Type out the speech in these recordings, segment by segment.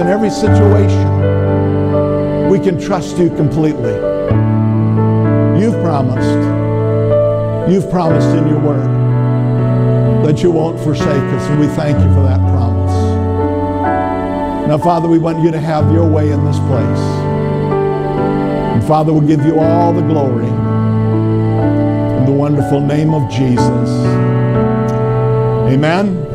in every situation, we can trust you completely. You've promised, you've promised in your word that you won't forsake us, and we thank you for that promise. Now, Father, we want you to have your way in this place. And Father, we'll give you all the glory in the wonderful name of Jesus. Amen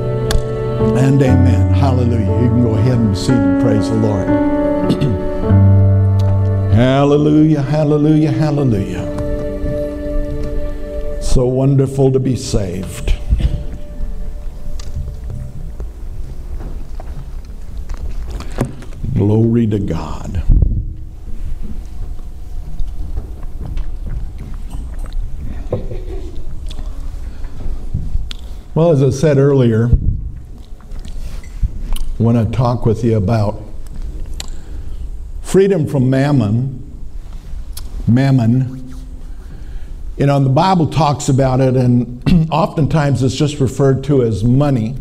and amen. Hallelujah. You can go ahead and be seated. Praise the Lord. hallelujah, hallelujah, hallelujah. So wonderful to be saved. Glory to God. Well, as I said earlier, when to talk with you about freedom from mammon, mammon, you know, the Bible talks about it, and oftentimes it's just referred to as money,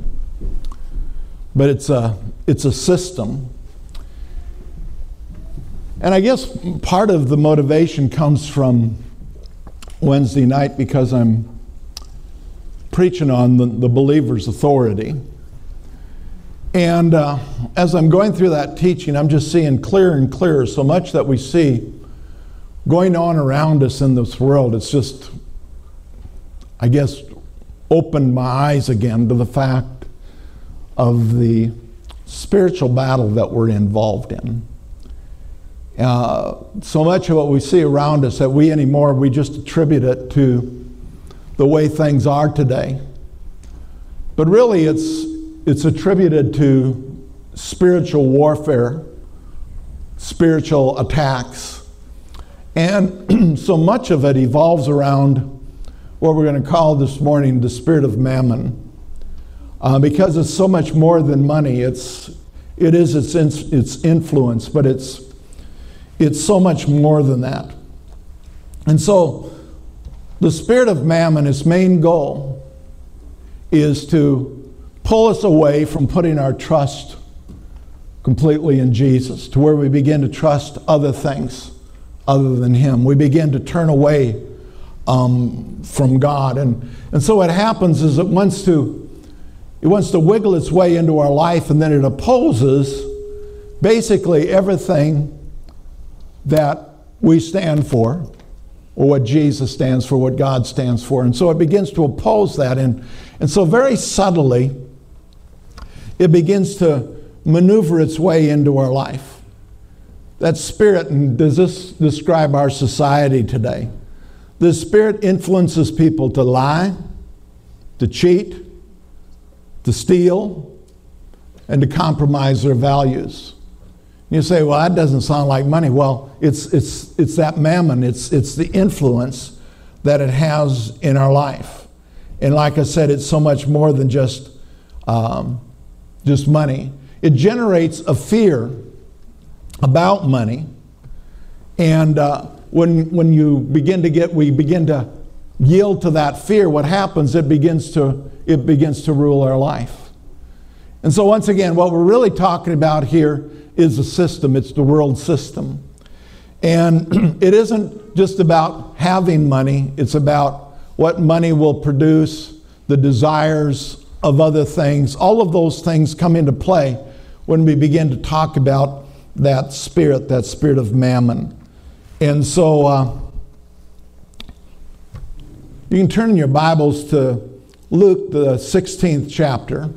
but it's a, it's a system. And I guess part of the motivation comes from Wednesday night because I'm preaching on the, the believer's authority. And uh, as I'm going through that teaching, I'm just seeing clearer and clearer so much that we see going on around us in this world. It's just, I guess, opened my eyes again to the fact of the spiritual battle that we're involved in. Uh, so much of what we see around us that we anymore, we just attribute it to the way things are today. But really, it's, it's attributed to spiritual warfare, spiritual attacks. And so much of it evolves around what we're going to call this morning the spirit of mammon. Uh, because it's so much more than money, it's, it is its, in, its influence, but it's, it's so much more than that. And so, the spirit of mammon, its main goal is to pull us away from putting our trust completely in Jesus, to where we begin to trust other things other than Him. We begin to turn away um, from God. And, and so what happens is it wants to it wants to wiggle its way into our life and then it opposes basically everything that we stand for or what Jesus stands for, what God stands for. And so it begins to oppose that. And, and so, very subtly, it begins to maneuver its way into our life. That spirit, and does this describe our society today? The spirit influences people to lie, to cheat, to steal, and to compromise their values. You say, well, that doesn't sound like money. Well, it's, it's, it's that mammon, it's, it's the influence that it has in our life. And like I said, it's so much more than just, um, just money. It generates a fear about money. And uh, when, when you begin to get, we begin to yield to that fear, what happens, it begins to, it begins to rule our life. And so, once again, what we're really talking about here is a system, it's the world system. And it isn't just about having money, it's about what money will produce, the desires of other things. All of those things come into play when we begin to talk about that spirit, that spirit of mammon. And so uh, you can turn in your Bibles to Luke, the 16th chapter.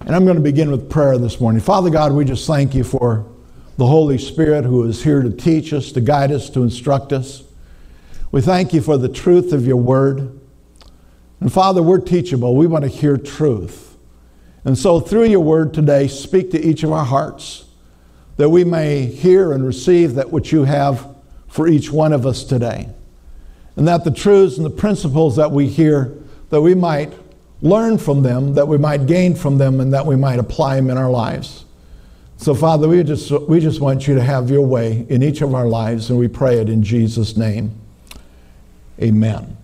And I'm going to begin with prayer this morning. Father God, we just thank you for the Holy Spirit who is here to teach us, to guide us, to instruct us. We thank you for the truth of your word. And Father, we're teachable. We want to hear truth. And so, through your word today, speak to each of our hearts that we may hear and receive that which you have for each one of us today. And that the truths and the principles that we hear, that we might learn from them, that we might gain from them, and that we might apply them in our lives. So, Father, we just, we just want you to have your way in each of our lives, and we pray it in Jesus' name. Amen.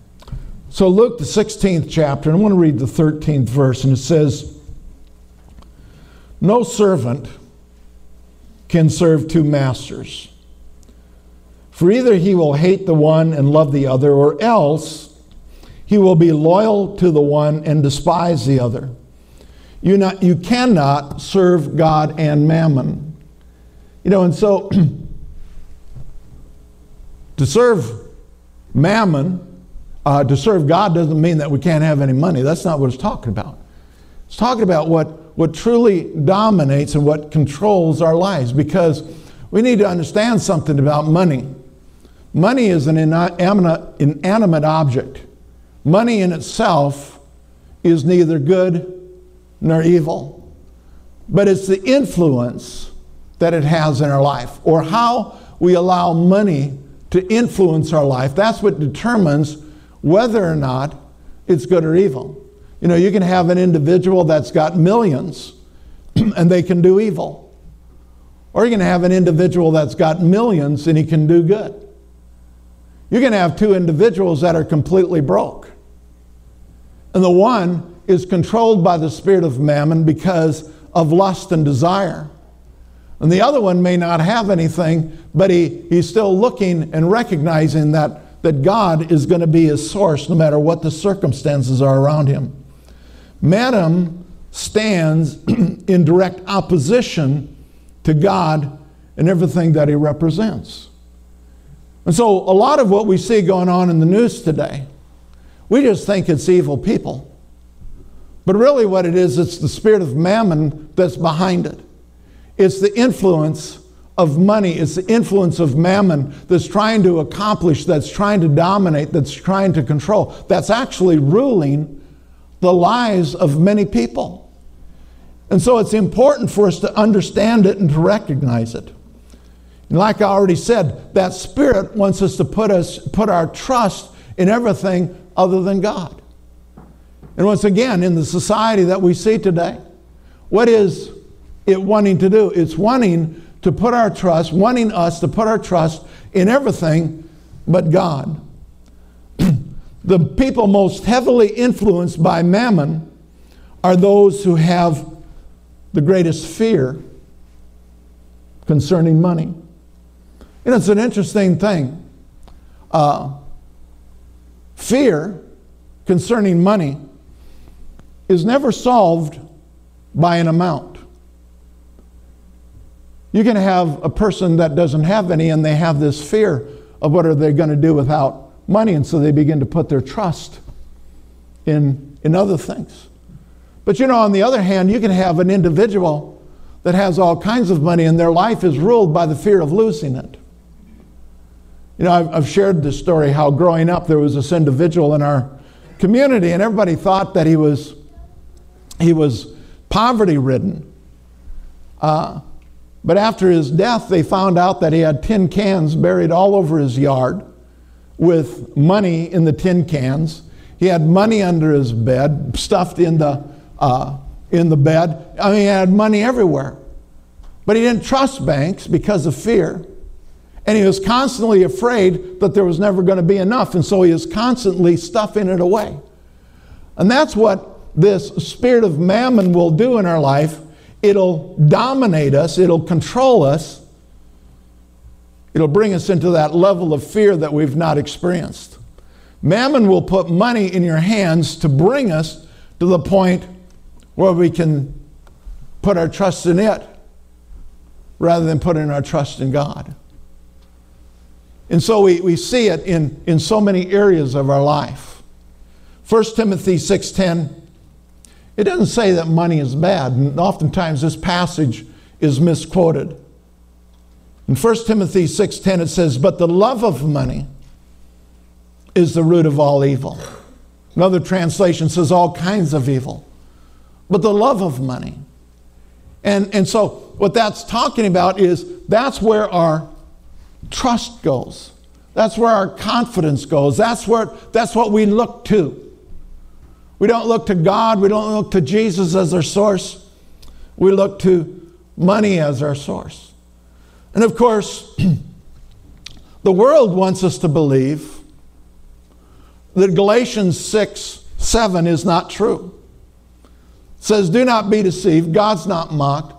So, Luke, the 16th chapter, and I want to read the 13th verse, and it says, No servant can serve two masters. For either he will hate the one and love the other, or else he will be loyal to the one and despise the other. You, not, you cannot serve God and mammon. You know, and so to serve mammon, uh, to serve God doesn't mean that we can't have any money. That's not what it's talking about. It's talking about what, what truly dominates and what controls our lives because we need to understand something about money. Money is an inanimate, inanimate object. Money in itself is neither good nor evil, but it's the influence that it has in our life or how we allow money to influence our life. That's what determines whether or not it's good or evil. You know, you can have an individual that's got millions and they can do evil. Or you can have an individual that's got millions and he can do good. You can have two individuals that are completely broke. And the one is controlled by the spirit of mammon because of lust and desire. And the other one may not have anything, but he, he's still looking and recognizing that, that God is going to be his source no matter what the circumstances are around him. Mammon stands in direct opposition to God and everything that he represents. And so, a lot of what we see going on in the news today, we just think it's evil people. But really, what it is, it's the spirit of mammon that's behind it. It's the influence of money, it's the influence of mammon that's trying to accomplish, that's trying to dominate, that's trying to control, that's actually ruling the lives of many people. And so it's important for us to understand it and to recognize it. And like I already said, that spirit wants us to put us put our trust in everything other than God. And once again, in the society that we see today, what is it wanting to do. It's wanting to put our trust, wanting us to put our trust in everything but God. the people most heavily influenced by mammon are those who have the greatest fear concerning money. And it's an interesting thing. Uh, fear concerning money is never solved by an amount. You can have a person that doesn't have any and they have this fear of what are they going to do without money, and so they begin to put their trust in, in other things. But you know, on the other hand, you can have an individual that has all kinds of money and their life is ruled by the fear of losing it. You know, I've, I've shared this story how growing up there was this individual in our community and everybody thought that he was, he was poverty ridden. Uh, but after his death, they found out that he had tin cans buried all over his yard with money in the tin cans. He had money under his bed, stuffed in the, uh, in the bed. I mean, he had money everywhere. But he didn't trust banks because of fear. And he was constantly afraid that there was never going to be enough. And so he was constantly stuffing it away. And that's what this spirit of mammon will do in our life it'll dominate us, it'll control us, it'll bring us into that level of fear that we've not experienced. Mammon will put money in your hands to bring us to the point where we can put our trust in it rather than putting our trust in God. And so we, we see it in, in so many areas of our life. 1 Timothy 6.10 it doesn't say that money is bad, and oftentimes this passage is misquoted. In 1 Timothy 6:10 it says, "But the love of money is the root of all evil." Another translation says all kinds of evil. But the love of money. And, and so what that's talking about is that's where our trust goes. That's where our confidence goes. That's where that's what we look to. We don't look to God, we don't look to Jesus as our source. We look to money as our source. And of course, the world wants us to believe that Galatians 6 7 is not true. It says, Do not be deceived, God's not mocked.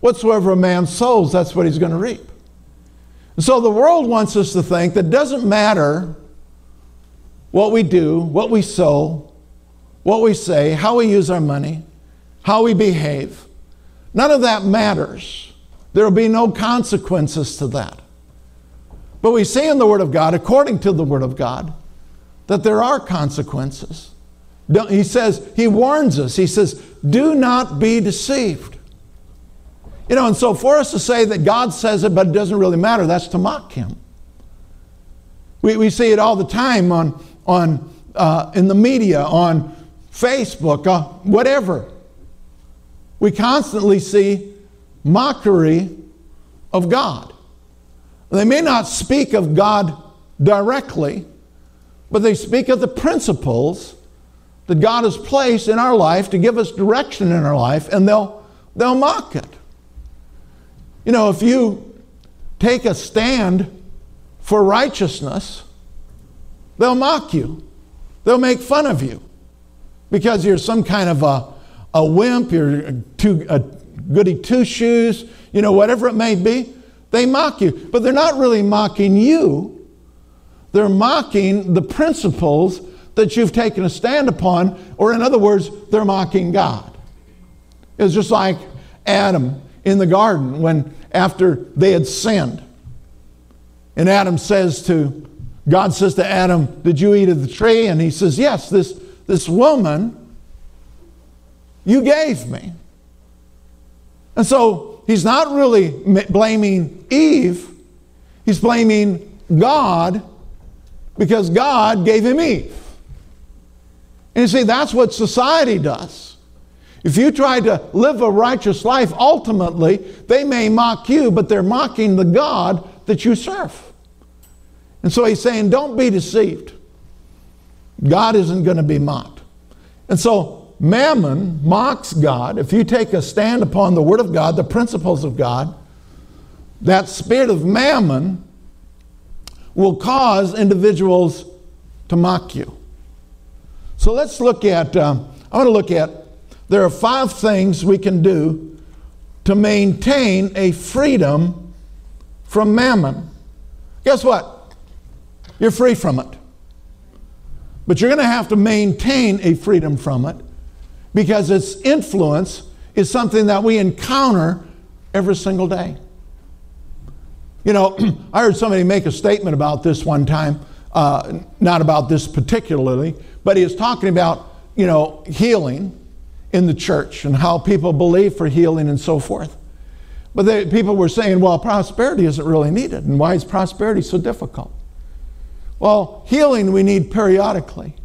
whatsoever a man sows, that's what he's going to reap. And so the world wants us to think that it doesn't matter what we do, what we sow, what we say, how we use our money, how we behave. None of that matters. There will be no consequences to that. But we see in the Word of God, according to the Word of God, that there are consequences. He says, He warns us. He says, Do not be deceived. You know, and so for us to say that God says it, but it doesn't really matter, that's to mock Him. We, we see it all the time on, on, uh, in the media, on Facebook, uh, whatever. We constantly see mockery of God. They may not speak of God directly, but they speak of the principles that God has placed in our life to give us direction in our life, and they'll, they'll mock it. You know, if you take a stand for righteousness, they'll mock you. They'll make fun of you because you're some kind of a, a wimp, you're a, two, a goody two shoes, you know, whatever it may be. They mock you, but they're not really mocking you. They're mocking the principles that you've taken a stand upon, or in other words, they're mocking God. It's just like Adam in the garden when after they had sinned. And Adam says to, God says to Adam, Did you eat of the tree? And he says, Yes, this, this woman you gave me. And so he's not really blaming Eve, he's blaming God because God gave him Eve. And you see, that's what society does. If you try to live a righteous life, ultimately, they may mock you, but they're mocking the God that you serve. And so he's saying, don't be deceived. God isn't going to be mocked. And so Mammon mocks God. If you take a stand upon the Word of God, the principles of God, that spirit of mammon will cause individuals to mock you. So let's look at, um, I want to look at, there are five things we can do to maintain a freedom from mammon. Guess what? You're free from it. But you're going to have to maintain a freedom from it because its influence is something that we encounter every single day. You know, I heard somebody make a statement about this one time, uh, not about this particularly, but he was talking about, you know, healing in the church and how people believe for healing and so forth. But they, people were saying, well, prosperity isn't really needed. And why is prosperity so difficult? Well, healing we need periodically.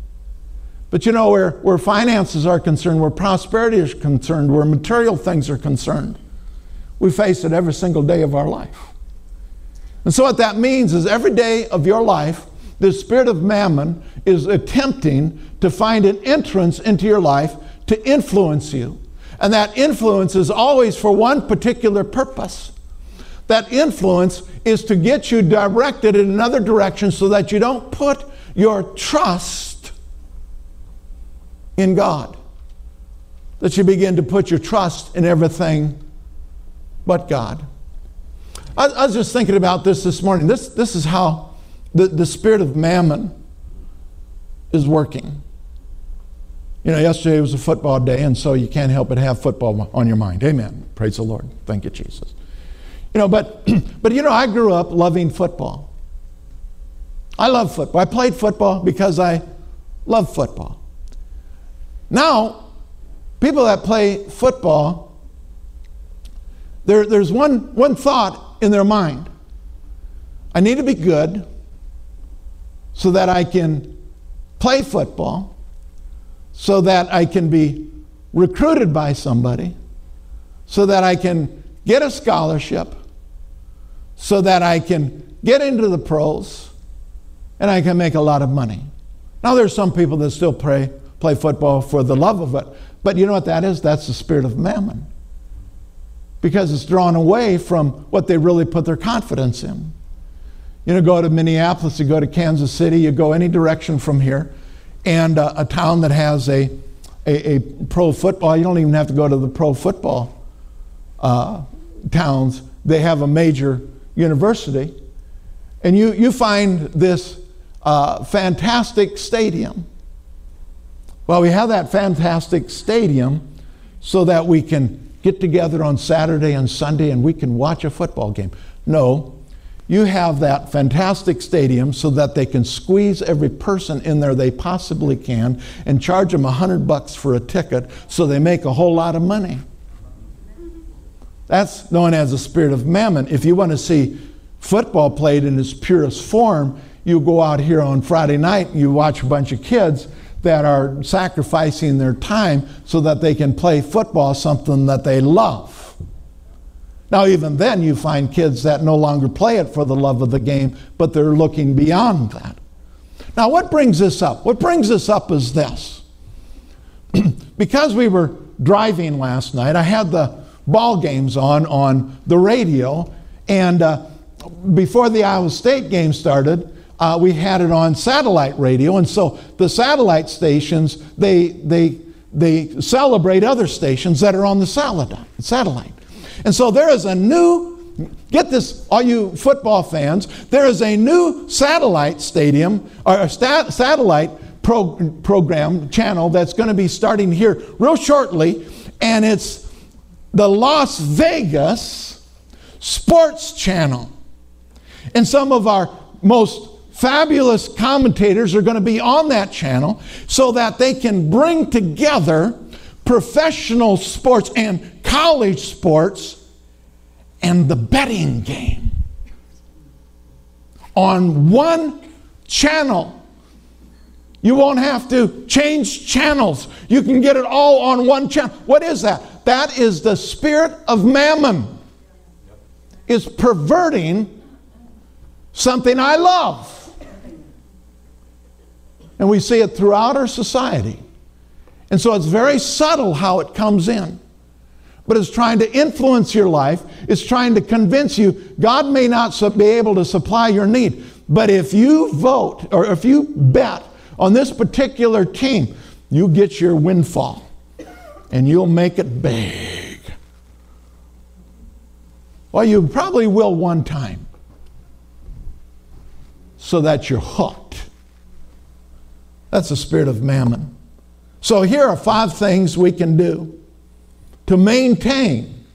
But you know, where, where finances are concerned, where prosperity is concerned, where material things are concerned, we face it every single day of our life. And so, what that means is every day of your life, the spirit of mammon is attempting to find an entrance into your life to influence you. And that influence is always for one particular purpose. That influence is to get you directed in another direction so that you don't put your trust in God. That you begin to put your trust in everything but God. I, I was just thinking about this this morning. This, this is how the, the spirit of mammon is working. You know, yesterday was a football day, and so you can't help but have football on your mind. Amen. Praise the Lord. Thank you, Jesus. You know, but but you know, I grew up loving football. I love football. I played football because I love football. Now, people that play football, there, there's one, one thought in their mind I need to be good so that I can play football, so that I can be recruited by somebody, so that I can get a scholarship, so that I can get into the pros, and I can make a lot of money. Now, there's some people that still pray play football for the love of it. But you know what that is? That's the spirit of mammon. Because it's drawn away from what they really put their confidence in. You know, go to Minneapolis, you go to Kansas City, you go any direction from here, and uh, a town that has a, a, a, pro football, you don't even have to go to the pro football uh, towns, they have a major university. And you, you find this uh, fantastic stadium. Well, we have that fantastic stadium so that we can get together on Saturday and Sunday and we can watch a football game. No, you have that fantastic stadium so that they can squeeze every person in there they possibly can and charge them a hundred bucks for a ticket so they make a whole lot of money. That's known as the spirit of mammon. If you want to see football played in its purest form, you go out here on Friday night and you watch a bunch of kids that are sacrificing their time so that they can play football, something that they love. Now, even then, you find kids that no longer play it for the love of the game, but they're looking beyond that. Now, what brings this up? What brings this up is this. because we were driving last night, I had the ball games on on the radio, and uh, before the Iowa State game started, uh, we had it on satellite radio, and so the satellite stations they they they celebrate other stations that are on the satellite. And so there is a new, get this, all you football fans, there is a new satellite stadium, or a stat, satellite pro, program channel that's going to be starting here real shortly, and it's the Las Vegas Sports Channel. And some of our most fabulous commentators are going to be on that channel so that they can bring together professional sports and college sports and the betting game on one channel. You won't have to change channels. You can get it all on one channel. What is that? That is the spirit of mammon. Is perverting something I love. And we see it throughout our society. And so it's very subtle how it comes in. But it's trying to influence your life. It's trying to convince you God may not be able to supply your need. But if you vote or if you bet on this particular team, you get your windfall and you'll make it big. Well, you probably will one time so that you're hooked. That's the spirit of mammon. So here are five things we can do to maintain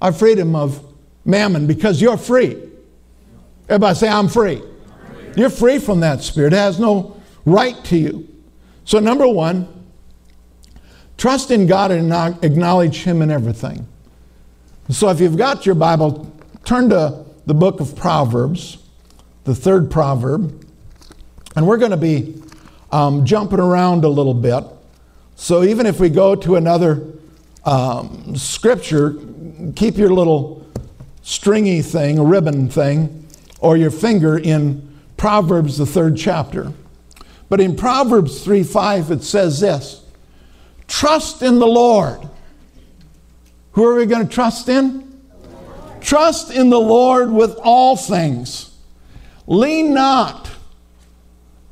our freedom of mammon because you're free. Everybody say, I'm free. I'm free. You're free from that spirit. It has no right to you. So, number one, trust in God and acknowledge Him in everything. So, if you've got your Bible, turn to the book of Proverbs, the third proverb. And we're going to be um, jumping around a little bit. So even if we go to another um, scripture, keep your little stringy thing, a ribbon thing, or your finger in Proverbs, the third chapter. But in Proverbs 3 5, it says this Trust in the Lord. Who are we going to trust in? Trust in the Lord with all things. Lean not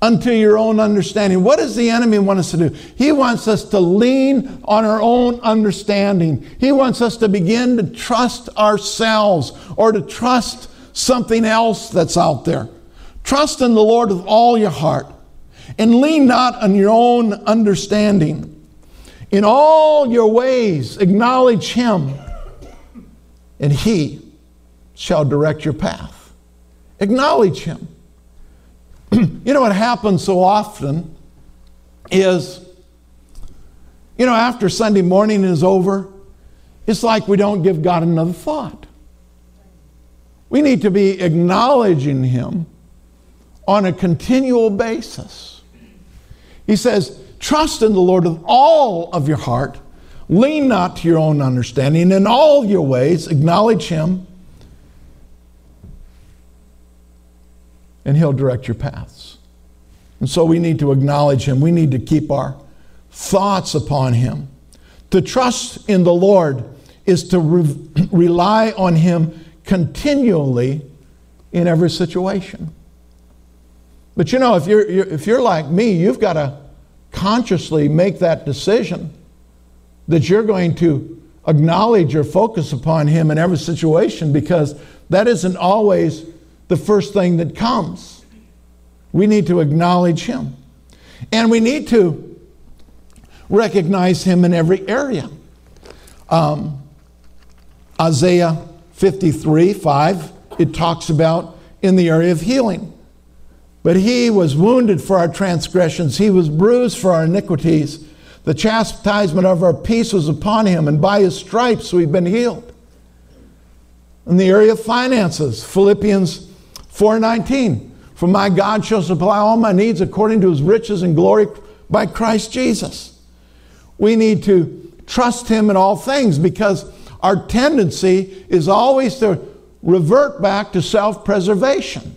unto your own understanding. What does the enemy want us to do? He wants us to lean on our own understanding. He wants us to begin to trust ourselves or to trust something else that's out there. Trust in the Lord with all your heart and lean not on your own understanding. In all your ways, acknowledge Him, and He shall direct your path. Acknowledge Him. you know what happens so often is, you know, after Sunday morning is over, it's like we don't give God another thought. We need to be acknowledging Him on a continual basis. He says, Trust in the Lord with all of your heart. Lean not to your own understanding. In all your ways, acknowledge Him, and He'll direct your paths. And so we need to acknowledge Him. We need to keep our thoughts upon Him. To trust in the Lord is to re- rely on Him continually in every situation. But you know, if you're, you're, if you're like me, you've got to consciously make that decision that you're going to acknowledge or focus upon Him in every situation because that isn't always the first thing that comes. We need to acknowledge Him. And we need to recognize Him in every area. Um, Isaiah 53 5, it talks about in the area of healing. But He was wounded for our transgressions, He was bruised for our iniquities. The chastisement of our peace was upon him, and by his stripes we've been healed. In the area of finances, Philippians 4:19, "For my God shall supply all my needs according to his riches and glory by Christ Jesus." We need to trust him in all things because our tendency is always to revert back to self-preservation.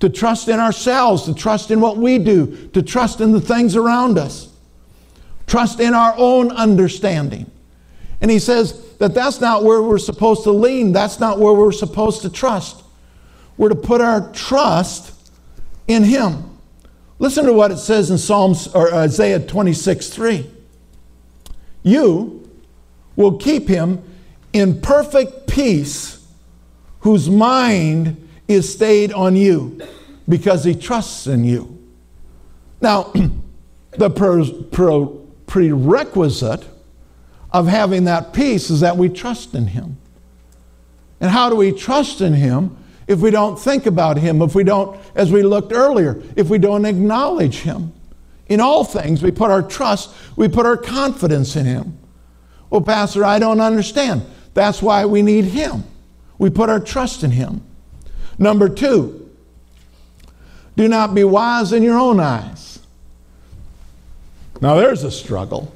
To trust in ourselves, to trust in what we do, to trust in the things around us trust in our own understanding. And he says that that's not where we're supposed to lean, that's not where we're supposed to trust. We're to put our trust in him. Listen to what it says in Psalms or Isaiah 26 3. You will keep him in perfect peace whose mind is stayed on you because he trusts in you. Now, the pro, pro, prerequisite of having that peace is that we trust in Him. And how do we trust in Him if we don't think about Him, if we don't, as we looked earlier, if we don't acknowledge Him? In all things, we put our trust, we put our confidence in Him. Well, Pastor, I don't understand. That's why we need Him. We put our trust in Him. Number two, do not be wise in your own eyes. Now there's a struggle.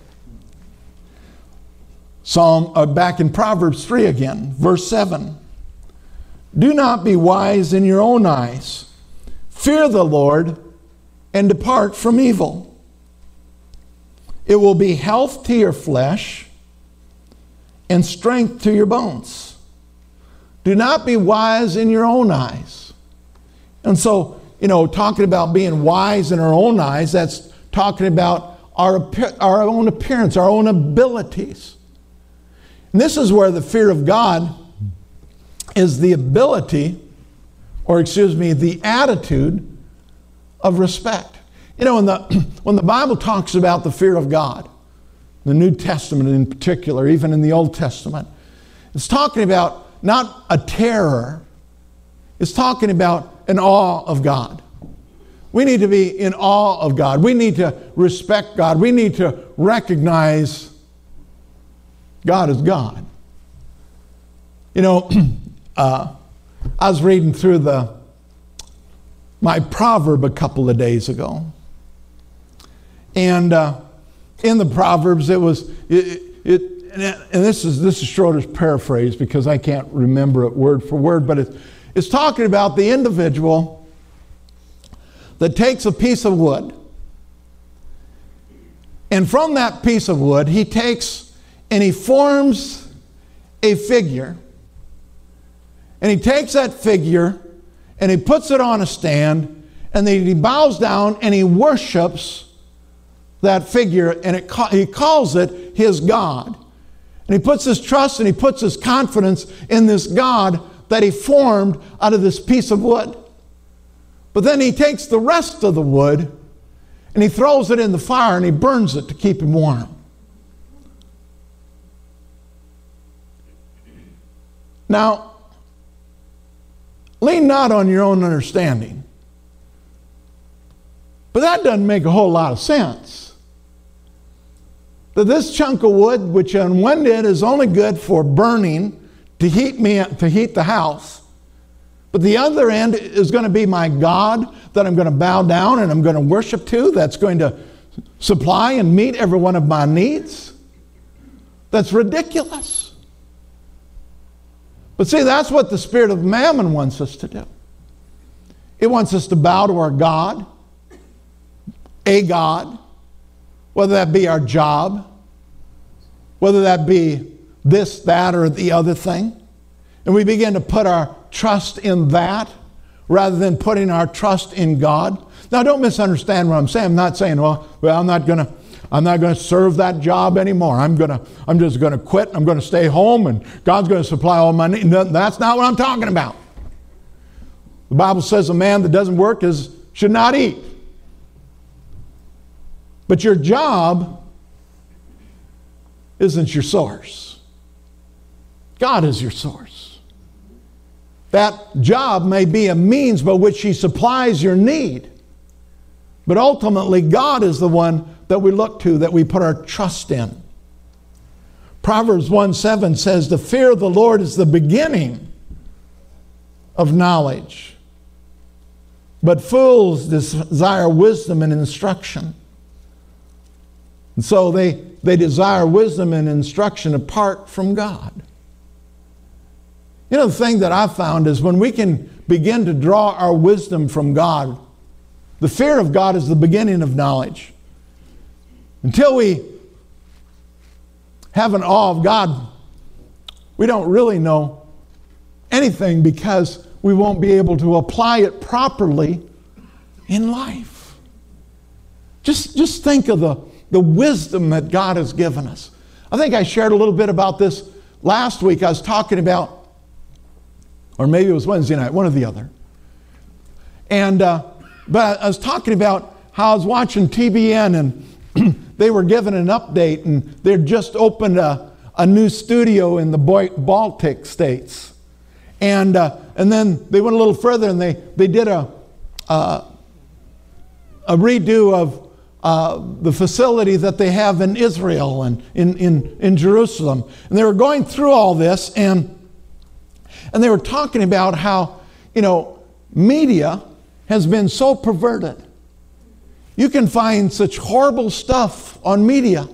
Psalm uh, back in Proverbs 3 again, verse 7. Do not be wise in your own eyes. Fear the Lord and depart from evil. It will be health to your flesh and strength to your bones. Do not be wise in your own eyes. And so, you know, talking about being wise in our own eyes, that's talking about our, our own appearance, our own abilities. And this is where the fear of God is the ability, or excuse me, the attitude of respect. You know, when the, when the Bible talks about the fear of God, the New Testament in particular, even in the Old Testament, it's talking about not a terror, it's talking about an awe of God. We need to be in awe of God. We need to respect God. We need to recognize God is God. You know, uh, I was reading through the my proverb a couple of days ago, and uh, in the proverbs it was it, it and this is this is Schroeder's paraphrase because I can't remember it word for word, but it's it's talking about the individual that takes a piece of wood, and from that piece of wood, he takes and he forms a figure. And he takes that figure and he puts it on a stand, and then he bows down and he worships that figure, and it, he calls it his God. And he puts his trust and he puts his confidence in this God that he formed out of this piece of wood. But then he takes the rest of the wood and he throws it in the fire and he burns it to keep him warm. Now, lean not on your own understanding. But that doesn't make a whole lot of sense. That this chunk of wood, which on one end is only good for burning to heat me to heat the house, but the other end is going to be my God that I'm going to bow down and I'm going to worship to, that's going to supply and meet every one of my needs. That's ridiculous. But see, that's what the spirit of mammon wants us to do. It wants us to bow to our God, a God, whether that be our job, whether that be this, that, or the other thing. And we begin to put our trust in that rather than putting our trust in God. Now, don't misunderstand what I'm saying. I'm not saying, well, well I'm not going to I'm not going to serve that job anymore. I'm going to, I'm just going to quit. I'm going to stay home and God's going to supply all my needs. That's not what I'm talking about. The Bible says a man that doesn't work is, should not eat. But your job isn't your source. God is your source. That job may be a means by which He supplies your need. But ultimately, God is the one that we look to, that we put our trust in. Proverbs 1 7 says, The fear of the Lord is the beginning of knowledge. But fools desire wisdom and instruction. And so they, they desire wisdom and instruction apart from God. You know, the thing that I've found is when we can begin to draw our wisdom from God, the fear of God is the beginning of knowledge. Until we have an awe of God, we don't really know anything because we won't be able to apply it properly in life. Just, just think of the, the wisdom that God has given us. I think I shared a little bit about this last week. I was talking about, or maybe it was Wednesday night, one or the other. And, uh, but I was talking about how I was watching TBN and they were given an update and they'd just opened a, a new studio in the Baltic states. And, uh, and then they went a little further and they, they did a, uh, a redo of uh, the facility that they have in Israel and in, in, in Jerusalem. And they were going through all this and, and they were talking about how, you know, media has been so perverted. You can find such horrible stuff on media,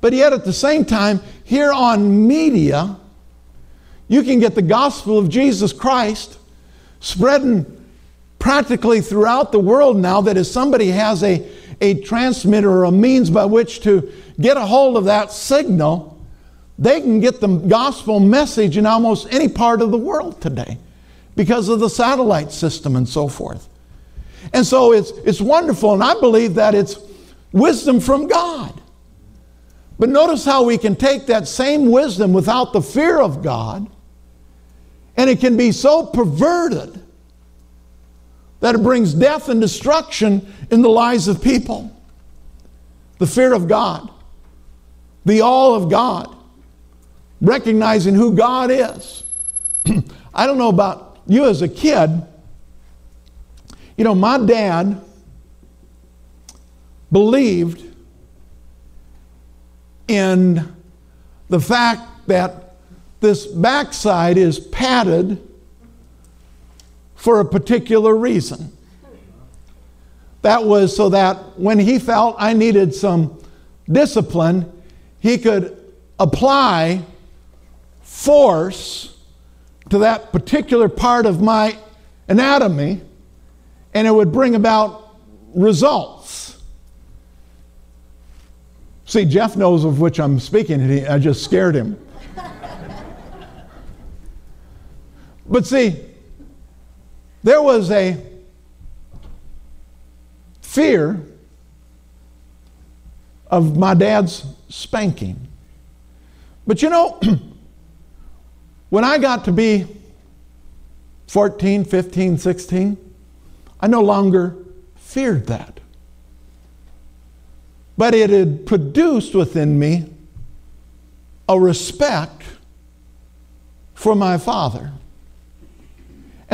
but yet at the same time, here on media, you can get the gospel of Jesus Christ spreading practically throughout the world now that if somebody has a a transmitter or a means by which to get a hold of that signal, they can get the gospel message in almost any part of the world today because of the satellite system and so forth. And so it's, it's wonderful, and I believe that it's wisdom from God. But notice how we can take that same wisdom without the fear of God, and it can be so perverted that it brings death and destruction in the lives of people. The fear of God, the all of God, recognizing who God is. I don't know about you as a kid. You know, my dad believed in the fact that this backside is padded for a particular reason. That was so that when he felt I needed some discipline, he could apply force to that particular part of my anatomy and it would bring about results. See, Jeff knows of which I'm speaking, and I just scared him. but see, there was a fear of my dad's spanking. But you know, when I got to be 14, 15, 16, I no longer feared that. But it had produced within me a respect for my father.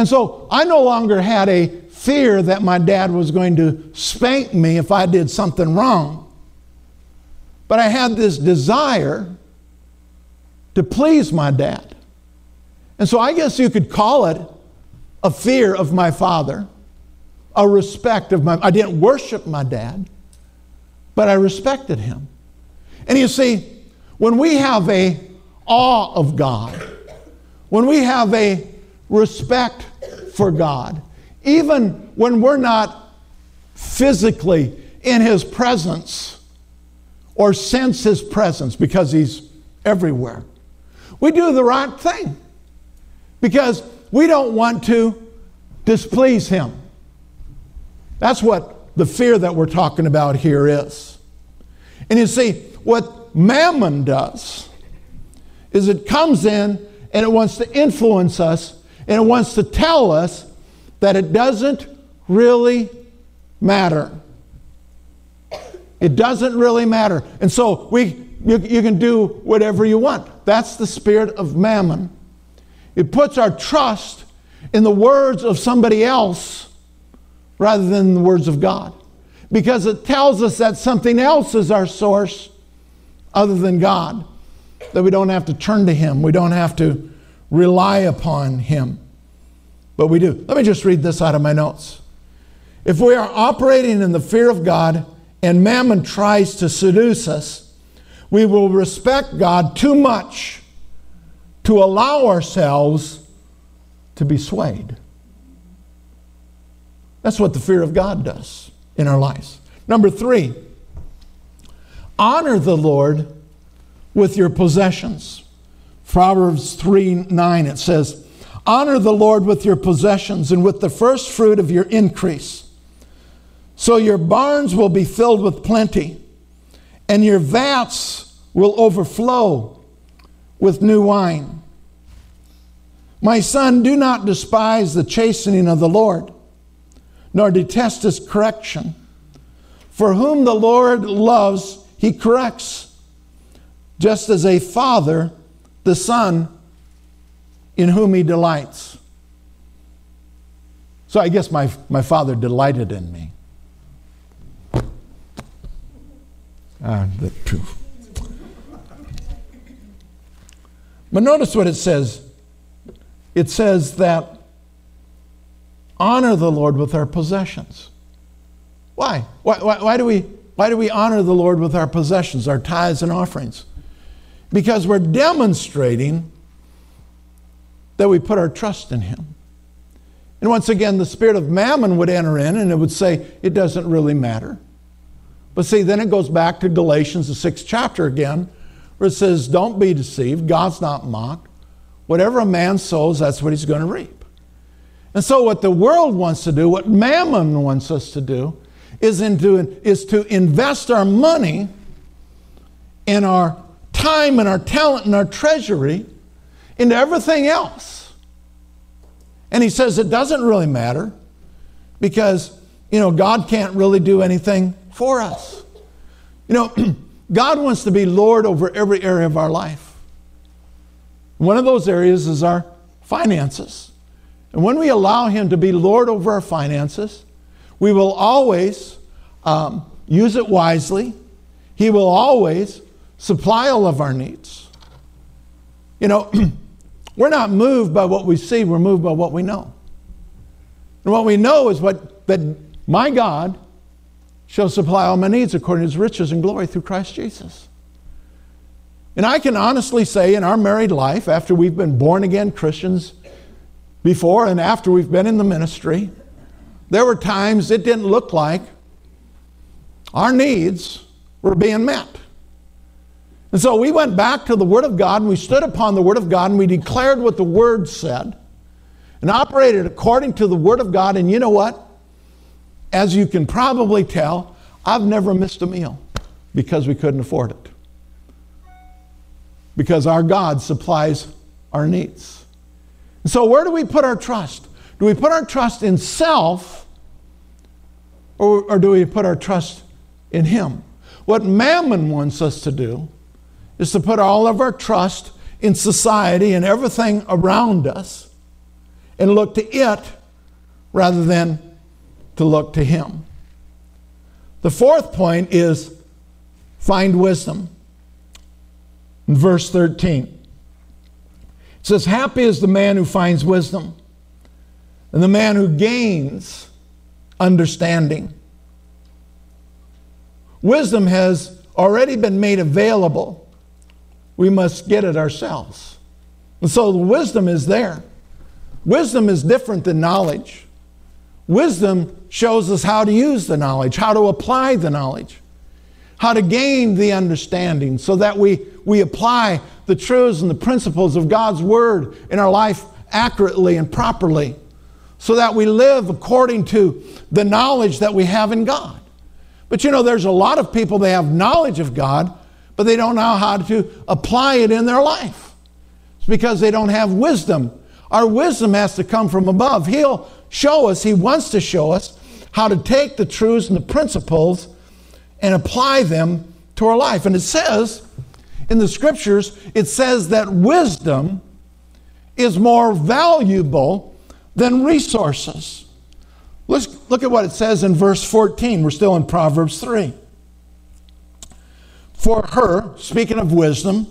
And so I no longer had a fear that my dad was going to spank me if I did something wrong. But I had this desire to please my dad. And so I guess you could call it a fear of my father, a respect of my I didn't worship my dad, but I respected him. And you see, when we have a awe of God, when we have a respect for God, even when we're not physically in His presence or sense His presence because He's everywhere. We do the right thing because we don't want to displease Him. That's what the fear that we're talking about here is. And you see, what mammon does is it comes in and it wants to influence us and it wants to tell us that it doesn't really matter. It doesn't really matter. And so we you, you can do whatever you want. That's the spirit of mammon. It puts our trust in the words of somebody else rather than the words of God. Because it tells us that something else is our source other than God. That we don't have to turn to Him, we don't have to rely upon Him. But we do. Let me just read this out of my notes. If we are operating in the fear of God and mammon tries to seduce us, we will respect God too much to allow ourselves to be swayed. That's what the fear of God does in our lives. Number three, honor the Lord with your possessions. Proverbs 3 9, it says, Honor the Lord with your possessions and with the first fruit of your increase. So your barns will be filled with plenty, and your vats will overflow with new wine. My son, do not despise the chastening of the Lord, nor detest his correction. For whom the Lord loves, he corrects, just as a father the son in whom he delights. So I guess my, my father delighted in me. Ah, the truth. But notice what it says. It says that honor the Lord with our possessions. Why? Why, why, why, do we, why do we honor the Lord with our possessions, our tithes and offerings? Because we're demonstrating that we put our trust in Him. And once again, the spirit of mammon would enter in and it would say, it doesn't really matter. But see, then it goes back to Galatians, the sixth chapter again, where it says, Don't be deceived. God's not mocked. Whatever a man sows, that's what he's going to reap. And so, what the world wants to do, what mammon wants us to do, is, into, is to invest our money in our time and our talent and our treasury into everything else. And he says it doesn't really matter because, you know, God can't really do anything for us. You know, God wants to be Lord over every area of our life. One of those areas is our finances. And when we allow Him to be Lord over our finances, we will always um, use it wisely. He will always supply all of our needs. You know, we're not moved by what we see, we're moved by what we know. And what we know is what that my God shall supply all my needs according to his riches and glory through Christ Jesus. And I can honestly say, in our married life, after we've been born again Christians before and after we've been in the ministry, there were times it didn't look like our needs were being met. And so we went back to the Word of God and we stood upon the Word of God and we declared what the Word said and operated according to the Word of God. And you know what? As you can probably tell, I've never missed a meal because we couldn't afford it. Because our God supplies our needs. And so, where do we put our trust? Do we put our trust in self or, or do we put our trust in Him? What Mammon wants us to do is to put all of our trust in society and everything around us and look to it rather than to look to Him. The fourth point is find wisdom. In verse 13, it says, Happy is the man who finds wisdom and the man who gains understanding. Wisdom has already been made available. We must get it ourselves. And so the wisdom is there. Wisdom is different than knowledge. Wisdom shows us how to use the knowledge, how to apply the knowledge, how to gain the understanding so that we, we apply the truths and the principles of God's Word in our life accurately and properly, so that we live according to the knowledge that we have in God. But you know, there's a lot of people, they have knowledge of God, but they don't know how to apply it in their life. It's because they don't have wisdom. Our wisdom has to come from above. He'll show us, He wants to show us how to take the truths and the principles and apply them to our life. And it says in the scriptures, it says that wisdom is more valuable than resources. Let's look at what it says in verse 14. We're still in Proverbs 3. For her, speaking of wisdom,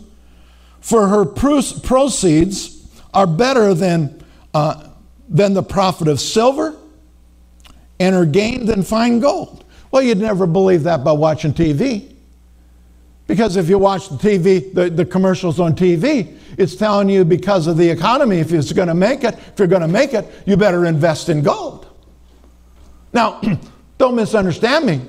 for her proceeds are better than, uh, than the profit of silver, and her gain than fine gold. Well, you'd never believe that by watching TV. Because if you watch the TV, the, the commercials on TV, it's telling you because of the economy, if it's going to make it, if you're going to make it, you better invest in gold. Now, don't misunderstand me.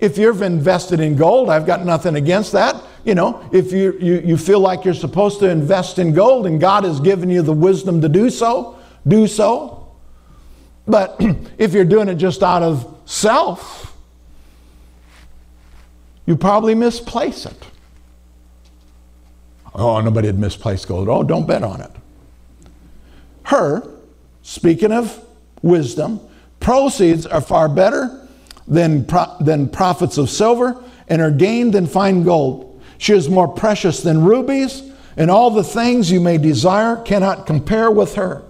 If you've invested in gold, I've got nothing against that. You know, if you, you, you feel like you're supposed to invest in gold and God has given you the wisdom to do so, do so. But if you're doing it just out of self, you probably misplace it. Oh, nobody had misplaced gold. Oh, don't bet on it. Her, speaking of wisdom, proceeds are far better than, pro- than profits of silver and are gained than fine gold. She is more precious than rubies, and all the things you may desire cannot compare with her.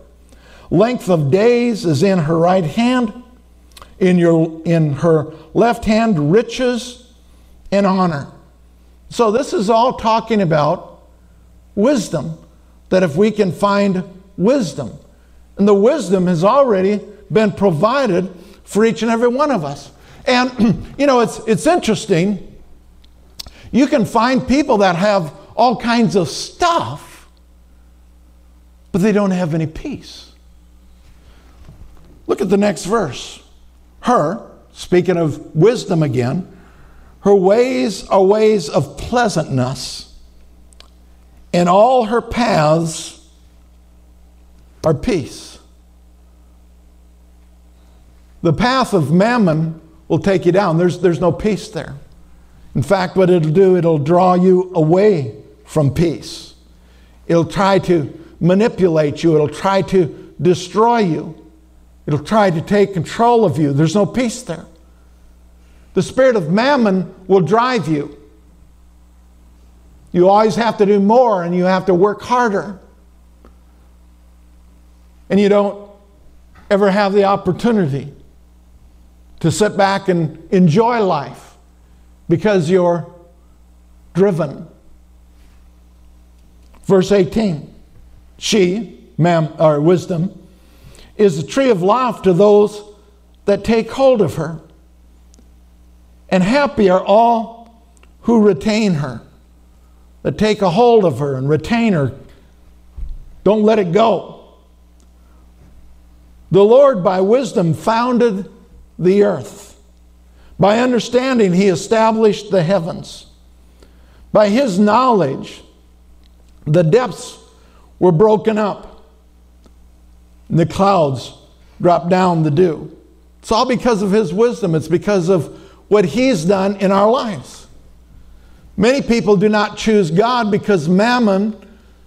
Length of days is in her right hand, in, your, in her left hand, riches and honor. So, this is all talking about wisdom, that if we can find wisdom, and the wisdom has already been provided for each and every one of us. And, you know, it's, it's interesting. You can find people that have all kinds of stuff, but they don't have any peace. Look at the next verse. Her, speaking of wisdom again, her ways are ways of pleasantness, and all her paths are peace. The path of mammon will take you down. There's, there's no peace there. In fact, what it'll do, it'll draw you away from peace. It'll try to manipulate you, it'll try to destroy you, it'll try to take control of you. There's no peace there. The spirit of mammon will drive you. You always have to do more and you have to work harder. And you don't ever have the opportunity to sit back and enjoy life because you're driven. Verse 18 She, ma'am, or wisdom, is a tree of life to those that take hold of her. And happy are all who retain her, that take a hold of her and retain her. Don't let it go. The Lord, by wisdom, founded the earth. By understanding, he established the heavens. By his knowledge, the depths were broken up, and the clouds dropped down the dew. It's all because of his wisdom, it's because of what he's done in our lives. Many people do not choose God because mammon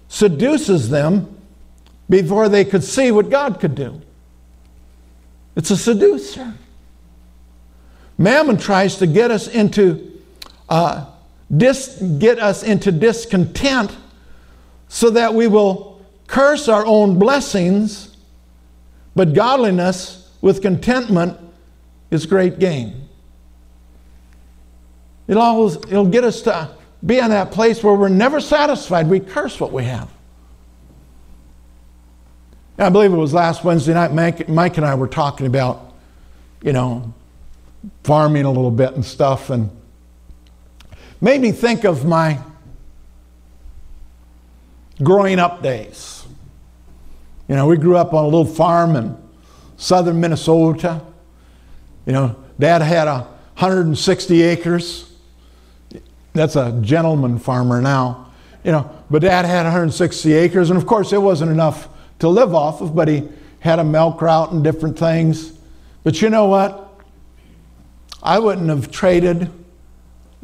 seduces them before they could see what God could do. It's a seducer. Mammon tries to get us into uh, dis, get us into discontent so that we will curse our own blessings, but godliness with contentment is great gain. It'll always it'll get us to be in that place where we're never satisfied. We curse what we have. I believe it was last Wednesday night, Mike, Mike and I were talking about, you know, farming a little bit and stuff, and made me think of my growing up days. You know, we grew up on a little farm in southern Minnesota. You know, dad had a 160 acres. That's a gentleman farmer now. You know, but dad had 160 acres, and of course, it wasn't enough to live off of, but he had a milk route and different things. But you know what? I wouldn't have traded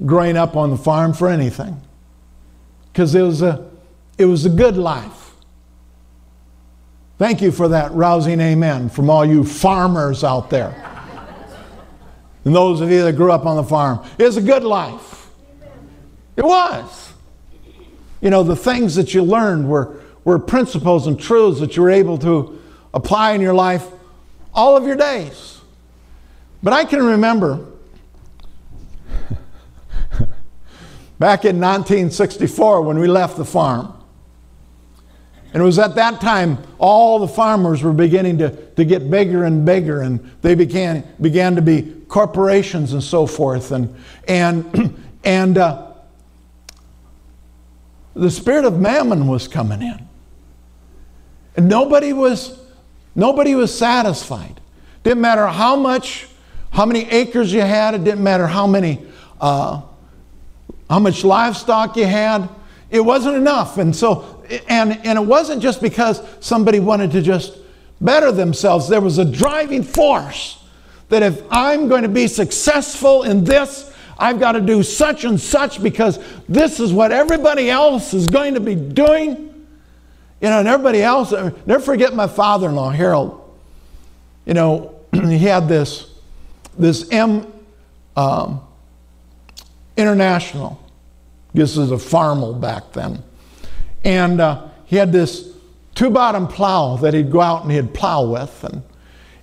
growing up on the farm for anything because it was a it was a good life. Thank you for that rousing amen from all you farmers out there. and those of you that grew up on the farm. It was a good life. It was. You know, the things that you learned were, were principles and truths that you were able to apply in your life all of your days. But I can remember back in 1964 when we left the farm. And it was at that time all the farmers were beginning to, to get bigger and bigger, and they began, began to be corporations and so forth. And, and, and uh, the spirit of mammon was coming in. And nobody was, nobody was satisfied. Didn't matter how much, how many acres you had, it didn't matter how many uh, how much livestock you had. It wasn't enough. And so, and, and it wasn't just because somebody wanted to just better themselves. There was a driving force that if I'm going to be successful in this, I've got to do such and such because this is what everybody else is going to be doing. You know, and everybody else, never forget my father in law, Harold. You know, he had this, this M, um, International. This is a Farmall back then. And uh, he had this two bottom plow that he'd go out and he'd plow with. And,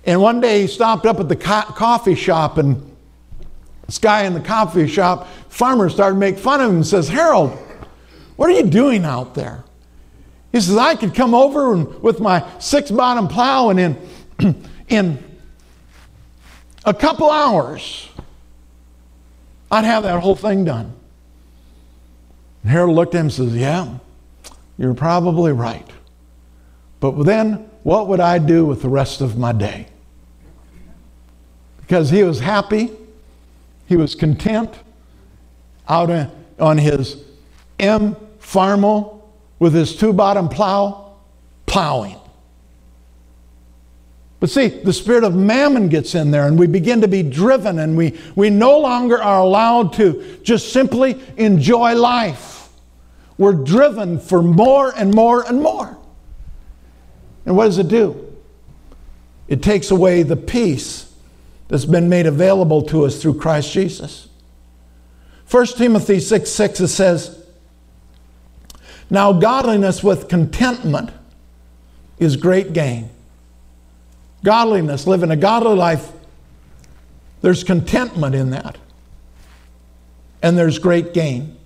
and one day he stopped up at the co- coffee shop, and this guy in the coffee shop, farmer, started to make fun of him and says, Harold, what are you doing out there? He says, I could come over and, with my six bottom plow and in, in a couple hours, I'd have that whole thing done. And Harold looked at him and says, Yeah, you're probably right. But then, what would I do with the rest of my day? Because he was happy, he was content out on his M Farmall with his two bottom plow, plowing. But see, the spirit of mammon gets in there and we begin to be driven and we, we no longer are allowed to just simply enjoy life. We're driven for more and more and more. And what does it do? It takes away the peace that's been made available to us through Christ Jesus. 1 Timothy 6 6 it says, Now godliness with contentment is great gain godliness, living a godly life, there's contentment in that. And there's great gain.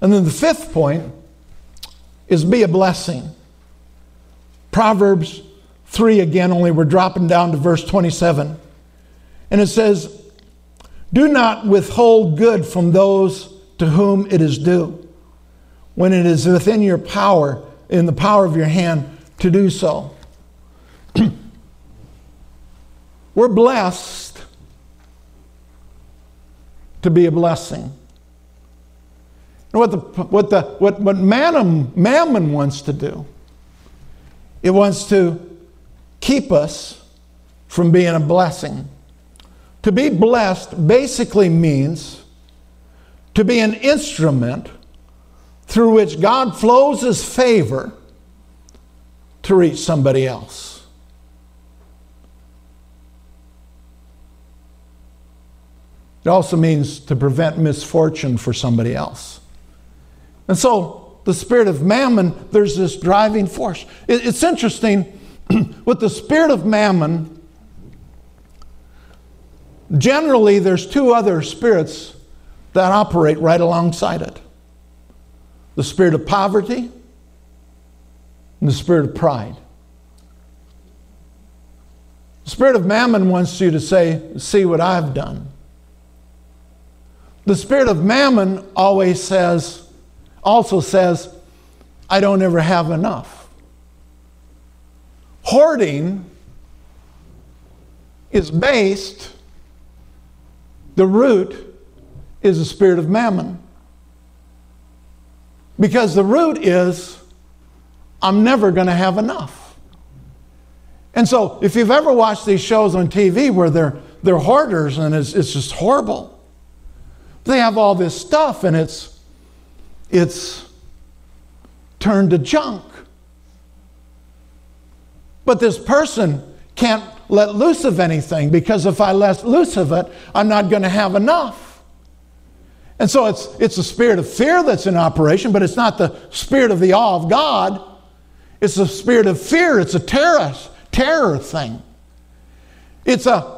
And then the fifth point is be a blessing. Proverbs 3 again, only we're dropping down to verse 27. And it says, Do not withhold good from those to whom it is due, when it is within your power, in the power of your hand, to do so. We're blessed to be a blessing. And what, the, what, the, what, what mammon, mammon wants to do, it wants to keep us from being a blessing. To be blessed basically means to be an instrument through which God flows his favor to reach somebody else. It also means to prevent misfortune for somebody else. And so, the spirit of mammon, there's this driving force. It's interesting, with the spirit of mammon, generally there's two other spirits that operate right alongside it the spirit of poverty and the spirit of pride. The spirit of mammon wants you to say, See what I've done. The spirit of mammon always says, also says, I don't ever have enough. Hoarding is based, the root is the spirit of mammon. Because the root is, I'm never going to have enough. And so, if you've ever watched these shows on TV where they're they're hoarders and it's, it's just horrible. They have all this stuff and it's, it's turned to junk. But this person can't let loose of anything because if I let loose of it, I'm not going to have enough. And so it's, it's a spirit of fear that's in operation, but it's not the spirit of the awe of God. It's a spirit of fear. It's a terror, terror thing. It's a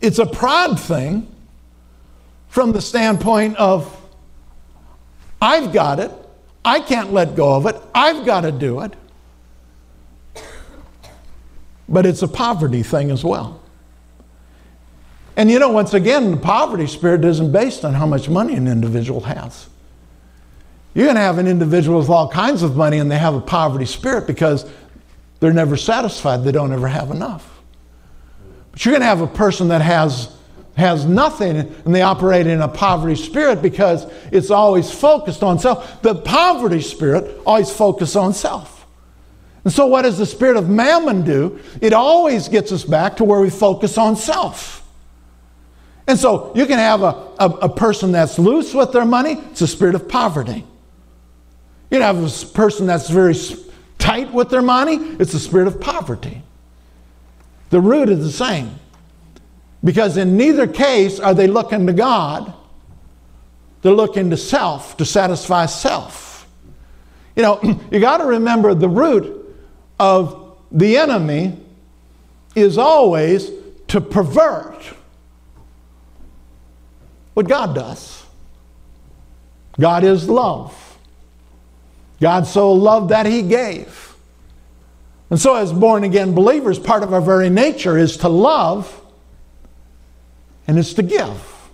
it's a pride thing from the standpoint of I've got it. I can't let go of it. I've got to do it. But it's a poverty thing as well. And you know, once again, the poverty spirit isn't based on how much money an individual has. You're going to have an individual with all kinds of money and they have a poverty spirit because they're never satisfied. They don't ever have enough. But you're going to have a person that has has nothing and they operate in a poverty spirit because it's always focused on self. The poverty spirit always focuses on self. And so, what does the spirit of mammon do? It always gets us back to where we focus on self. And so, you can have a, a, a person that's loose with their money, it's a spirit of poverty. You can have a person that's very tight with their money, it's a spirit of poverty. The root is the same. Because in neither case are they looking to God, they're looking to self, to satisfy self. You know, you got to remember the root of the enemy is always to pervert what God does. God is love. God so loved that he gave. And so, as born again believers, part of our very nature is to love and it's to give.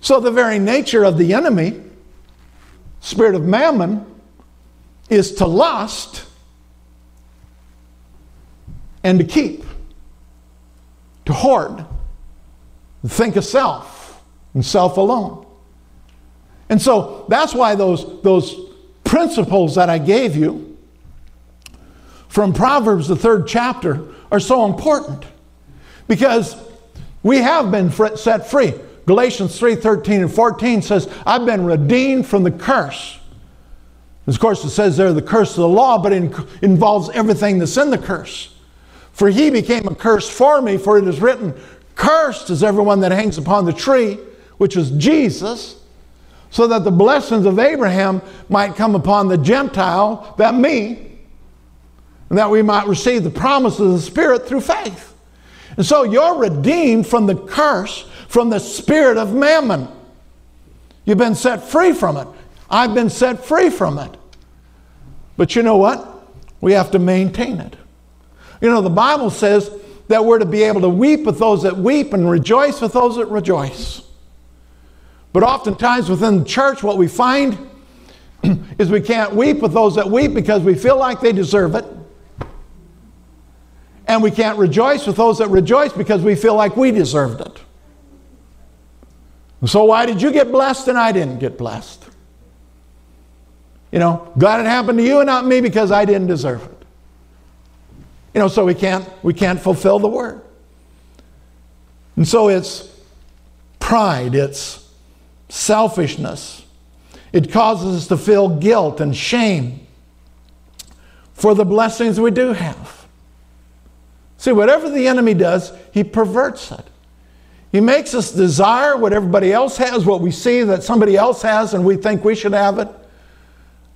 So, the very nature of the enemy, spirit of mammon, is to lust and to keep, to hoard, to think of self and self alone. And so that's why those, those principles that I gave you from Proverbs, the third chapter, are so important. Because we have been set free. Galatians 3 13 and 14 says, I've been redeemed from the curse. Of course, it says there the curse of the law, but it involves everything that's in the curse. For he became a curse for me, for it is written, Cursed is everyone that hangs upon the tree, which is Jesus, so that the blessings of Abraham might come upon the Gentile, that me, and that we might receive the promises of the Spirit through faith. And so you're redeemed from the curse, from the spirit of mammon. You've been set free from it. I've been set free from it. But you know what? We have to maintain it. You know, the Bible says that we're to be able to weep with those that weep and rejoice with those that rejoice. But oftentimes within the church, what we find is we can't weep with those that weep because we feel like they deserve it. And we can't rejoice with those that rejoice because we feel like we deserved it. So, why did you get blessed and I didn't get blessed? You know, glad it happened to you and not me because I didn't deserve it. You know, so we can't we can't fulfill the word. And so it's pride, it's selfishness. It causes us to feel guilt and shame for the blessings we do have. See, whatever the enemy does, he perverts it. He makes us desire what everybody else has, what we see that somebody else has, and we think we should have it.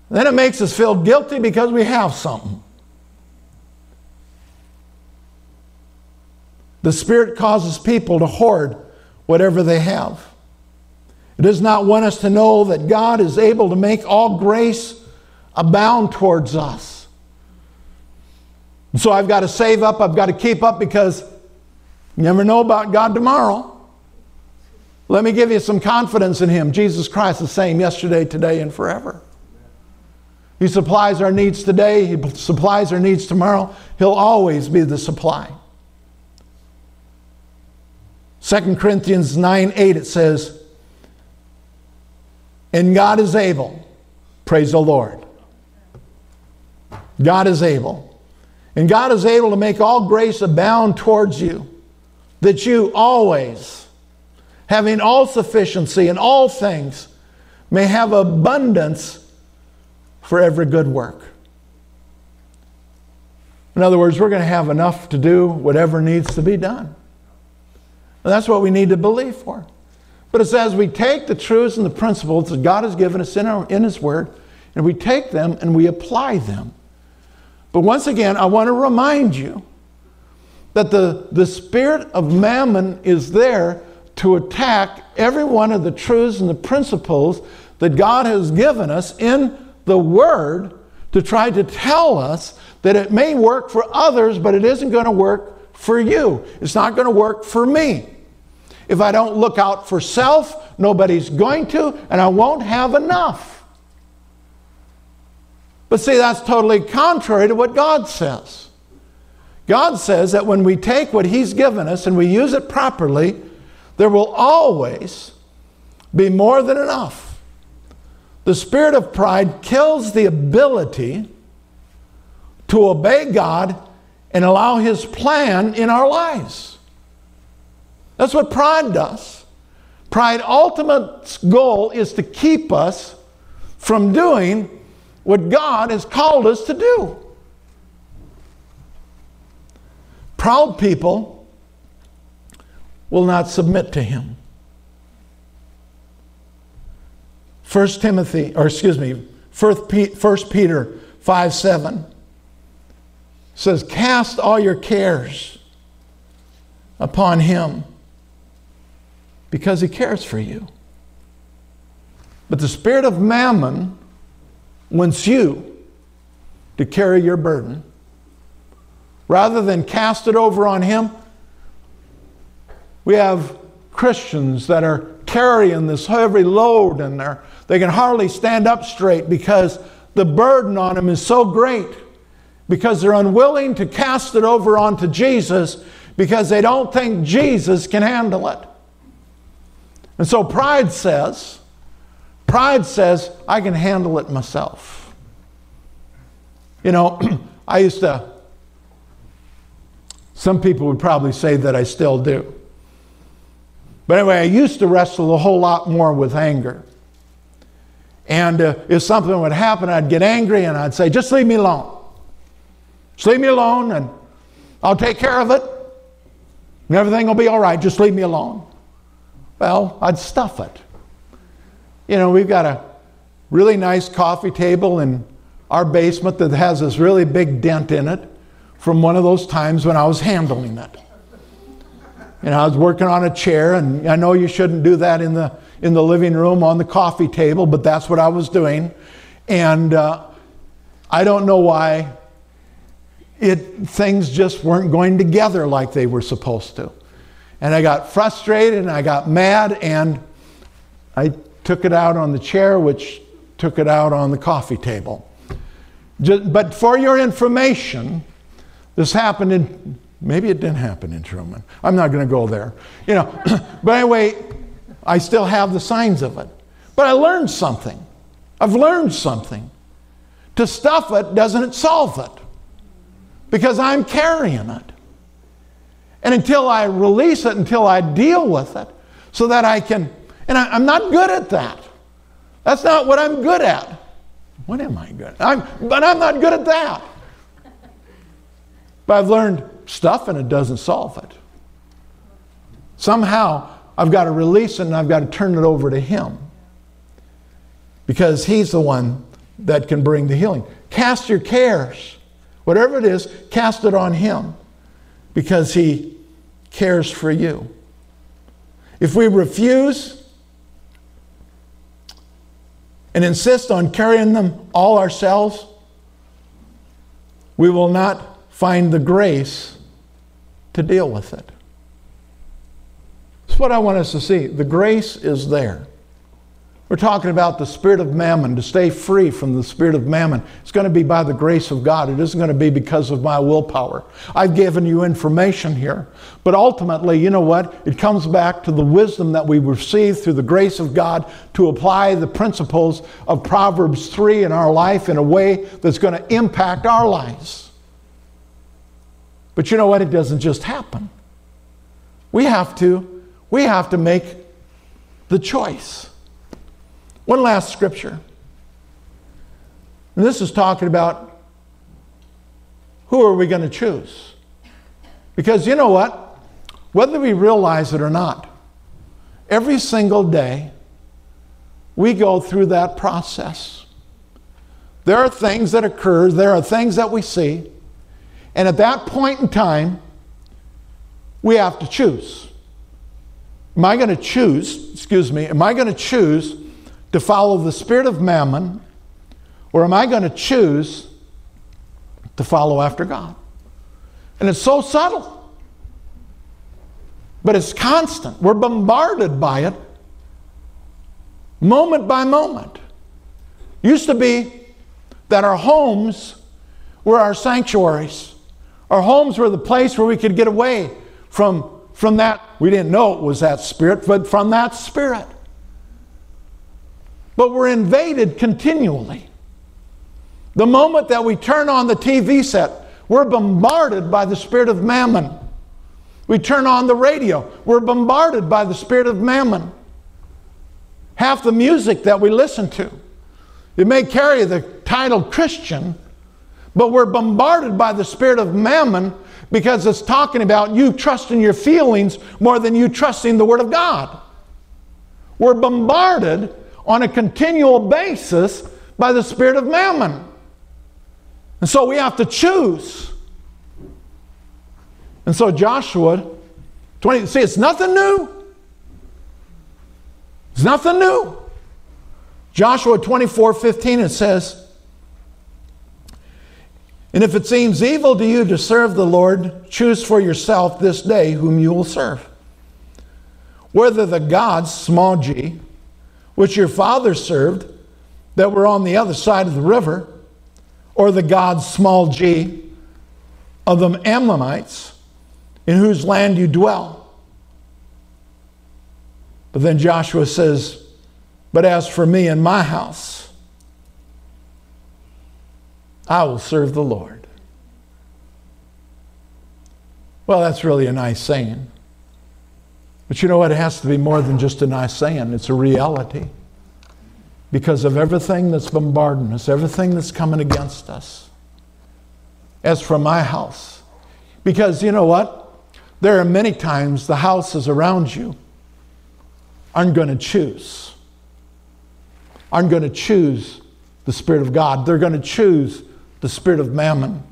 Then it makes us feel guilty because we have something. The Spirit causes people to hoard whatever they have. It does not want us to know that God is able to make all grace abound towards us. And so I've got to save up, I've got to keep up because you never know about God tomorrow. Let me give you some confidence in Him. Jesus Christ, the same yesterday, today, and forever. He supplies our needs today, He supplies our needs tomorrow. He'll always be the supply. 2 Corinthians 9 8, it says, And God is able, praise the Lord. God is able. And God is able to make all grace abound towards you, that you always, having all sufficiency in all things, may have abundance for every good work. In other words, we're going to have enough to do whatever needs to be done. And that's what we need to believe for. But it says we take the truths and the principles that God has given us in, our, in His Word, and we take them and we apply them. But once again, I want to remind you that the, the spirit of mammon is there to attack every one of the truths and the principles that God has given us in the Word to try to tell us that it may work for others, but it isn't going to work for you. It's not going to work for me. If I don't look out for self, nobody's going to, and I won't have enough. But see, that's totally contrary to what God says. God says that when we take what He's given us and we use it properly, there will always be more than enough. The spirit of pride kills the ability to obey God and allow His plan in our lives. That's what pride does. Pride ultimate goal is to keep us from doing what God has called us to do. Proud people will not submit to him. 1 Timothy, or excuse me, 1 Peter 5 7 says, Cast all your cares upon him because he cares for you. But the spirit of mammon wants you to carry your burden. Rather than cast it over on him, we have Christians that are carrying this heavy load and they're, they can hardly stand up straight because the burden on them is so great because they're unwilling to cast it over onto Jesus because they don't think Jesus can handle it. And so pride says, pride says, I can handle it myself. You know, I used to, some people would probably say that I still do. But anyway, I used to wrestle a whole lot more with anger. And uh, if something would happen, I'd get angry and I'd say, just leave me alone. Just leave me alone and I'll take care of it. And everything will be all right. Just leave me alone. Well, I'd stuff it. You know, we've got a really nice coffee table in our basement that has this really big dent in it from one of those times when I was handling it. Know, I was working on a chair, and I know you shouldn't do that in the in the living room on the coffee table, but that's what I was doing, and uh, I don't know why it things just weren't going together like they were supposed to. And I got frustrated and I got mad and I took it out on the chair, which took it out on the coffee table. Just, but for your information, this happened in, maybe it didn't happen in Truman. I'm not going to go there. You know, but anyway, I still have the signs of it. But I learned something. I've learned something. To stuff it doesn't solve it because I'm carrying it. And until I release it, until I deal with it, so that I can, and I, am not good at that. That's not what I'm good at. What am I good at? I'm, but I'm not good at that. But I've learned stuff and it doesn't solve it. Somehow I've got to release it and I've got to turn it over to Him. Because He's the one that can bring the healing. Cast your cares, whatever it is, cast it on Him because He cares for you. If we refuse and insist on carrying them all ourselves, we will not find the grace to deal with it. That's what I want us to see. The grace is there. We're talking about the spirit of mammon, to stay free from the spirit of mammon. It's going to be by the grace of God. It isn't going to be because of my willpower. I've given you information here. But ultimately, you know what? It comes back to the wisdom that we receive through the grace of God to apply the principles of Proverbs 3 in our life in a way that's going to impact our lives. But you know what? It doesn't just happen. We have to, we have to make the choice. One last scripture. And this is talking about who are we going to choose? Because you know what? Whether we realize it or not, every single day we go through that process. There are things that occur, there are things that we see, and at that point in time, we have to choose. Am I going to choose, excuse me, am I going to choose to follow the spirit of mammon, or am I going to choose to follow after God? And it's so subtle, but it's constant. We're bombarded by it moment by moment. Used to be that our homes were our sanctuaries. Our homes were the place where we could get away from, from that. We didn't know it was that spirit, but from that spirit. But we're invaded continually. The moment that we turn on the TV set, we're bombarded by the spirit of mammon. We turn on the radio, we're bombarded by the spirit of mammon. Half the music that we listen to, it may carry the title Christian, but we're bombarded by the spirit of mammon because it's talking about you trusting your feelings more than you trusting the Word of God. We're bombarded on a continual basis by the spirit of mammon. And so we have to choose. And so Joshua 20, see, it's nothing new. It's nothing new. Joshua 24 15, it says, And if it seems evil to you to serve the Lord, choose for yourself this day whom you will serve. Whether the gods, small g, which your father served, that were on the other side of the river, or the gods, small g, of the Ammonites, in whose land you dwell. But then Joshua says, But as for me and my house, I will serve the Lord. Well, that's really a nice saying. But you know what? It has to be more than just a nice saying, it's a reality. Because of everything that's bombarding us, everything that's coming against us. As for my house, because you know what? There are many times the houses around you aren't going to choose, aren't going to choose the Spirit of God. They're going to choose the Spirit of mammon.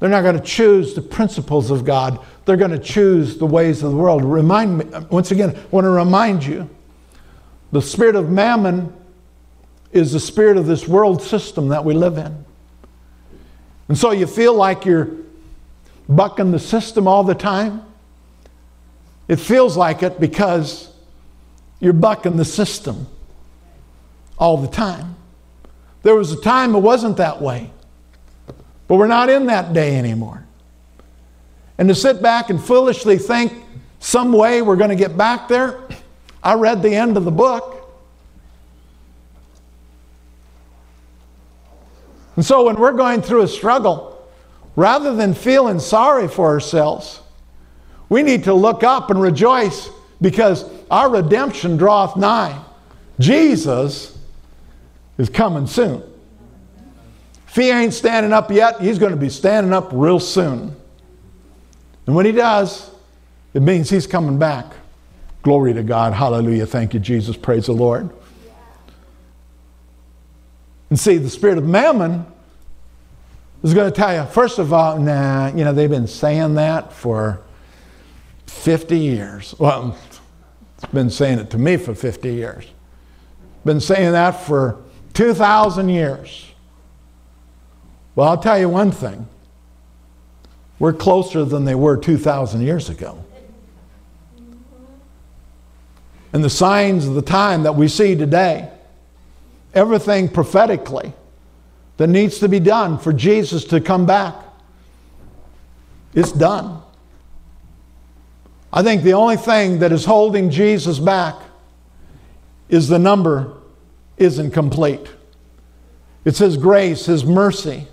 They're not going to choose the principles of God. They're going to choose the ways of the world. Remind me, once again, I want to remind you the spirit of mammon is the spirit of this world system that we live in. And so you feel like you're bucking the system all the time. It feels like it because you're bucking the system all the time. There was a time it wasn't that way. But we're not in that day anymore. And to sit back and foolishly think some way we're going to get back there, I read the end of the book. And so when we're going through a struggle, rather than feeling sorry for ourselves, we need to look up and rejoice because our redemption draweth nigh. Jesus is coming soon. If he ain't standing up yet, he's going to be standing up real soon. And when he does, it means he's coming back. Glory to God. Hallelujah. Thank you, Jesus. Praise the Lord. And see, the spirit of mammon is going to tell you, first of all, nah, you know, they've been saying that for 50 years. Well, it's been saying it to me for 50 years. Been saying that for 2,000 years. Well, I'll tell you one thing we're closer than they were 2,000 years ago. And the signs of the time that we see today everything prophetically that needs to be done for Jesus to come back. It's done. I think the only thing that is holding Jesus back is the number isn't complete. It's His grace, His mercy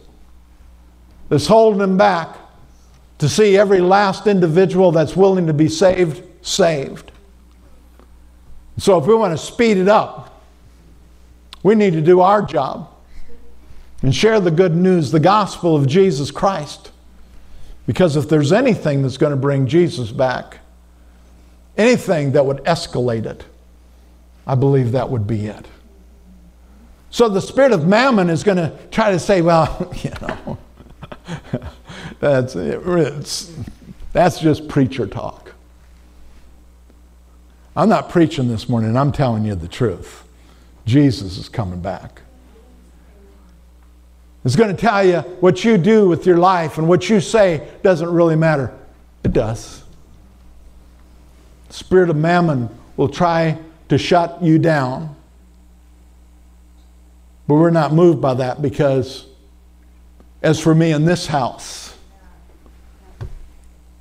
that's holding Him back to see every last individual that's willing to be saved, saved. So if we want to speed it up, we need to do our job and share the good news, the gospel of Jesus Christ. Because if there's anything that's going to bring Jesus back, anything that would escalate it, I believe that would be it. So the spirit of mammon is going to try to say, well, you know, that's, it's, that's just preacher talk. I'm not preaching this morning, I'm telling you the truth. Jesus is coming back. It's going to tell you what you do with your life and what you say doesn't really matter. It does. The spirit of mammon will try to shut you down. But we're not moved by that because, as for me in this house,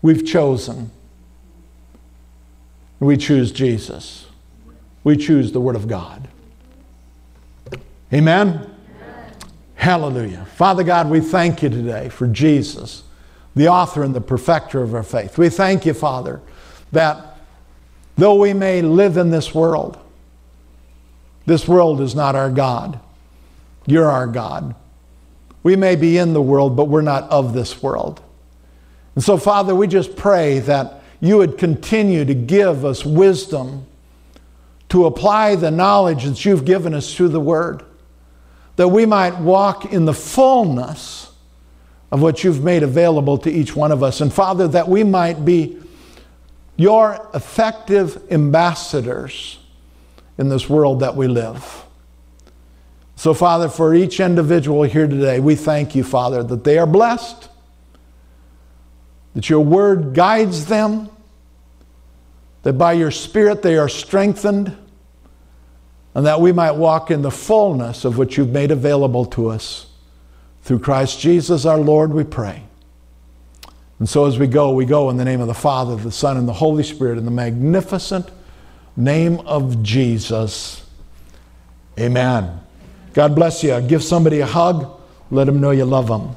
we've chosen. We choose Jesus. We choose the Word of God. Amen? Hallelujah. Father God, we thank you today for Jesus, the author and the perfecter of our faith. We thank you, Father, that though we may live in this world, this world is not our God. You're our God. We may be in the world, but we're not of this world. And so, Father, we just pray that you would continue to give us wisdom to apply the knowledge that you've given us through the Word that we might walk in the fullness of what you've made available to each one of us. And Father, that we might be your effective ambassadors in this world that we live. So, Father, for each individual here today, we thank you, Father, that they are blessed, that your word guides them, that by your Spirit they are strengthened and that we might walk in the fullness of what you've made available to us. Through Christ Jesus our Lord, we pray. And so as we go, we go in the name of the Father, the Son, and the Holy Spirit, in the magnificent name of Jesus. Amen. God bless you. Give somebody a hug. Let them know you love them.